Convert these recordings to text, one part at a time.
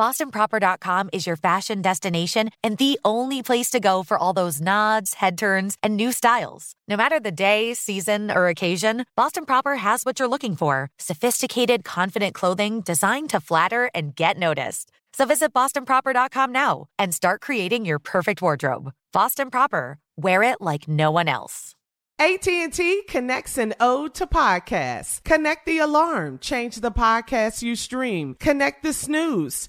BostonProper.com is your fashion destination and the only place to go for all those nods, head turns, and new styles. No matter the day, season, or occasion, Boston Proper has what you're looking for sophisticated, confident clothing designed to flatter and get noticed. So visit BostonProper.com now and start creating your perfect wardrobe. Boston Proper, wear it like no one else. AT&T connects an ode to podcasts. Connect the alarm, change the podcast you stream. Connect the snooze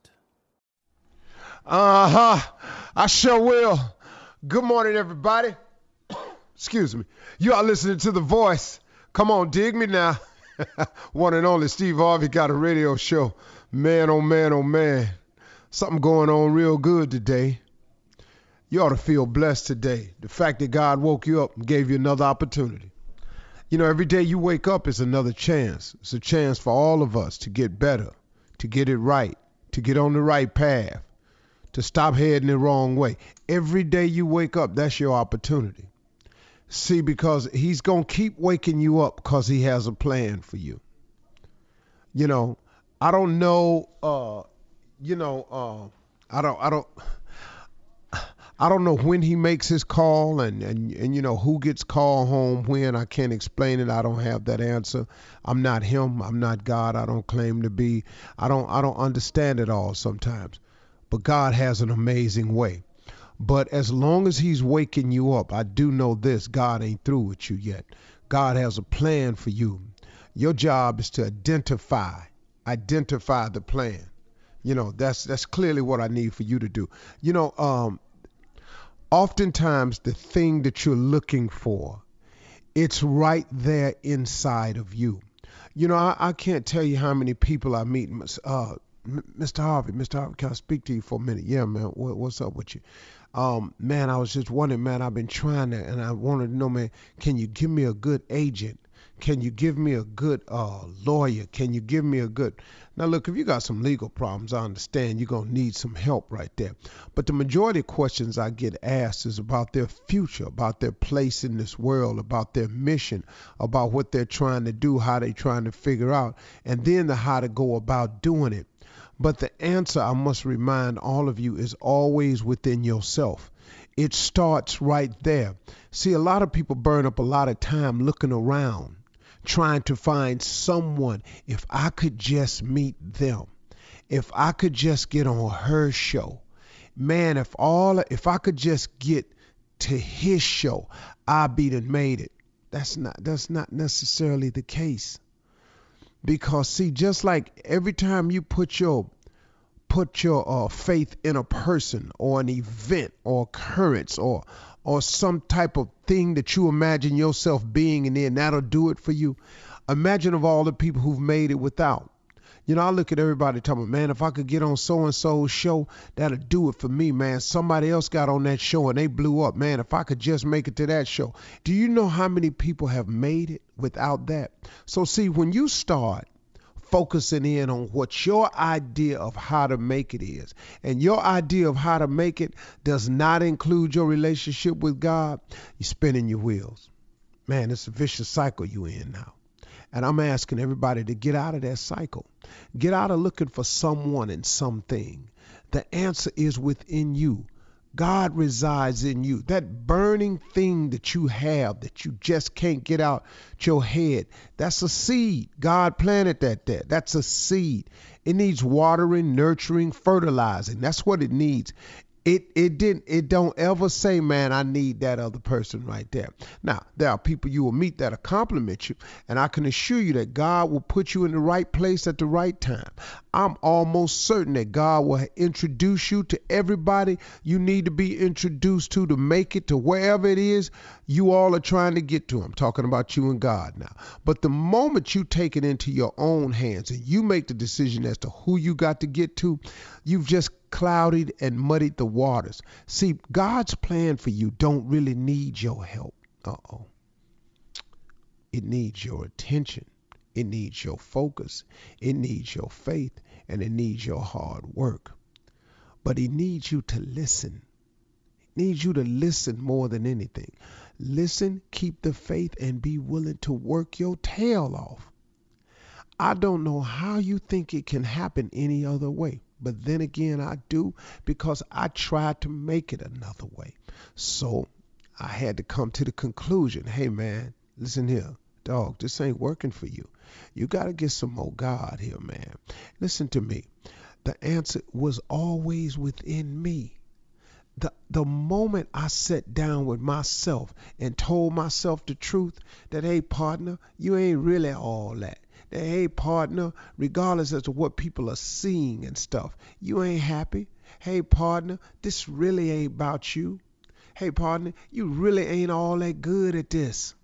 Uh huh. I sure will. Good morning, everybody. Excuse me. You are listening to The Voice. Come on, dig me now. One and only Steve Harvey got a radio show. Man, oh man, oh man. Something going on real good today. You ought to feel blessed today. The fact that God woke you up and gave you another opportunity. You know, every day you wake up is another chance. It's a chance for all of us to get better, to get it right, to get on the right path to stop heading the wrong way. Every day you wake up, that's your opportunity. See, because he's going to keep waking you up because he has a plan for you. You know, I don't know, uh, you know, uh, I don't, I don't, I don't know when he makes his call and, and, and, you know, who gets called home when. I can't explain it. I don't have that answer. I'm not him. I'm not God. I don't claim to be. I don't, I don't understand it all sometimes but God has an amazing way. But as long as He's waking you up, I do know this God ain't through with you yet. God has a plan for you. Your job is to identify, identify the plan. You know, that's that's clearly what I need for you to do. You know, um, oftentimes the thing that you're looking for, it's right there inside of you. You know, I, I can't tell you how many people I meet. Uh, Mr. Harvey, Mr. Harvey, can I speak to you for a minute? Yeah, man. What, what's up with you? Um, man, I was just wondering, man. I've been trying to, and I wanted to know, man. Can you give me a good agent? Can you give me a good uh, lawyer? Can you give me a good? Now, look, if you got some legal problems, I understand you're gonna need some help right there. But the majority of questions I get asked is about their future, about their place in this world, about their mission, about what they're trying to do, how they're trying to figure out, and then the how to go about doing it. But the answer, I must remind all of you, is always within yourself. It starts right there. See, a lot of people burn up a lot of time looking around, trying to find someone. If I could just meet them, if I could just get on her show, man, if all, if I could just get to his show, I'd be and made it. That's not that's not necessarily the case. Because see, just like every time you put your put your uh, faith in a person or an event or occurrence or or some type of thing that you imagine yourself being and then that'll do it for you. Imagine of all the people who've made it without. You know, I look at everybody talking, man, if I could get on so and so's show, that'll do it for me, man. Somebody else got on that show and they blew up. Man, if I could just make it to that show. Do you know how many people have made it without that? So, see, when you start focusing in on what your idea of how to make it is, and your idea of how to make it does not include your relationship with God, you're spinning your wheels. Man, it's a vicious cycle you're in now. And I'm asking everybody to get out of that cycle. Get out of looking for someone and something. The answer is within you. God resides in you. That burning thing that you have that you just can't get out your head, that's a seed. God planted that there. That's a seed. It needs watering, nurturing, fertilizing. That's what it needs it it didn't it don't ever say man i need that other person right there. Now there are people you will meet that'll compliment you and i can assure you that god will put you in the right place at the right time. I'm almost certain that god will introduce you to everybody you need to be introduced to to make it to wherever it is you all are trying to get to. I'm talking about you and god now. But the moment you take it into your own hands and you make the decision as to who you got to get to you've just clouded and muddied the waters. See, God's plan for you don't really need your help. Uh-oh. It needs your attention. It needs your focus. It needs your faith and it needs your hard work. But he needs you to listen. He needs you to listen more than anything. Listen, keep the faith, and be willing to work your tail off. I don't know how you think it can happen any other way. But then again, I do because I tried to make it another way. So I had to come to the conclusion hey, man, listen here, dog, this ain't working for you. You got to get some more God here, man. Listen to me. The answer was always within me. The, the moment I sat down with myself and told myself the truth that, hey, partner, you ain't really all that hey, partner, regardless as to what people are seeing and stuff, you ain't happy. Hey, partner, this really ain't about you. Hey, partner, you really ain't all that good at this.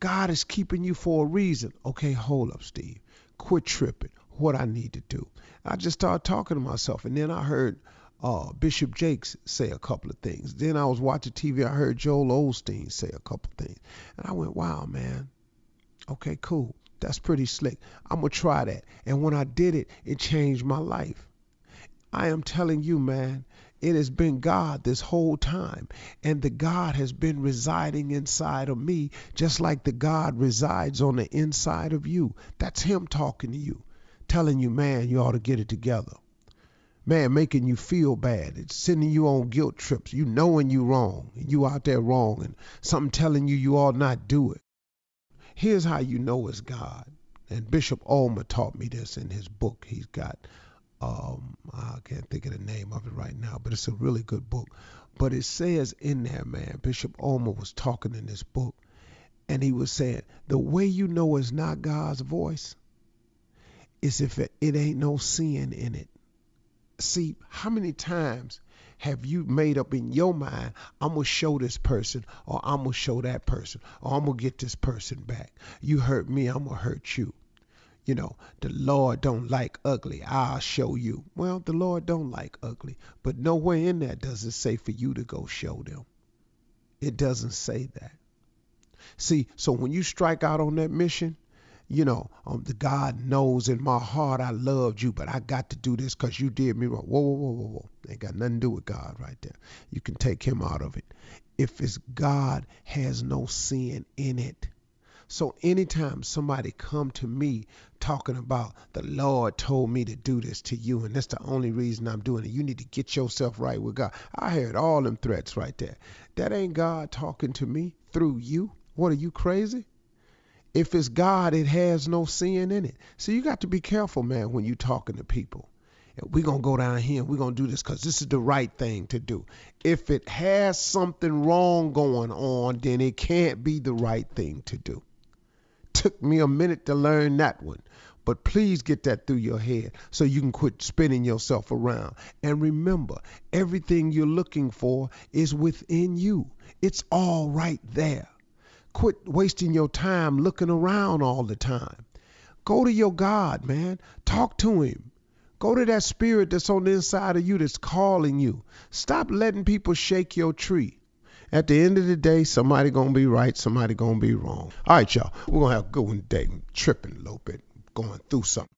God is keeping you for a reason. Okay, hold up, Steve. Quit tripping. What I need to do. I just started talking to myself, and then I heard uh, Bishop Jakes say a couple of things. Then I was watching TV. I heard Joel Osteen say a couple of things, and I went, "Wow, man. Okay, cool. That's pretty slick. I'm going to try that. And when I did it, it changed my life. I am telling you, man, it has been God this whole time. And the God has been residing inside of me, just like the God resides on the inside of you. That's Him talking to you, telling you, man, you ought to get it together. Man, making you feel bad. It's sending you on guilt trips. You knowing you wrong. You out there wrong. And something telling you you ought not do it. Here's how you know it's God. And Bishop Ulmer taught me this in his book. He's got, um, I can't think of the name of it right now, but it's a really good book. But it says in there, man, Bishop Ulmer was talking in this book, and he was saying, the way you know it's not God's voice is if it, it ain't no sin in it. See, how many times have you made up in your mind, I'm to show this person or I'm to show that person or I'm to get this person back. You hurt me, I'm to hurt you. You know, the Lord don't like ugly. I'll show you. Well, the Lord don't like ugly, but nowhere in that does it say for you to go show them. It doesn't say that. See, so when you strike out on that mission, you know, um, the God knows in my heart I loved you, but I got to do this because you did me wrong. Whoa, whoa, whoa, whoa, whoa. Ain't got nothing to do with God right there. You can take him out of it. If it's God has no sin in it. So anytime somebody come to me talking about the Lord told me to do this to you, and that's the only reason I'm doing it, you need to get yourself right with God. I heard all them threats right there. That ain't God talking to me through you. What are you crazy? If it's God, it has no sin in it. So you got to be careful, man, when you talking to people. we're going to go down here and we're going to do this because this is the right thing to do. If it has something wrong going on, then it can't be the right thing to do. Took me a minute to learn that one. But please get that through your head so you can quit spinning yourself around. And remember, everything you're looking for is within you, it's all right there. Quit wasting your time looking around all the time. Go to your God, man. Talk to Him. Go to that spirit that's on the inside of you that's calling you. Stop letting people shake your tree. At the end of the day, somebody gonna be right, somebody gonna be wrong. All right, y'all. We're gonna have a good one today. Tripping a little bit, going through something.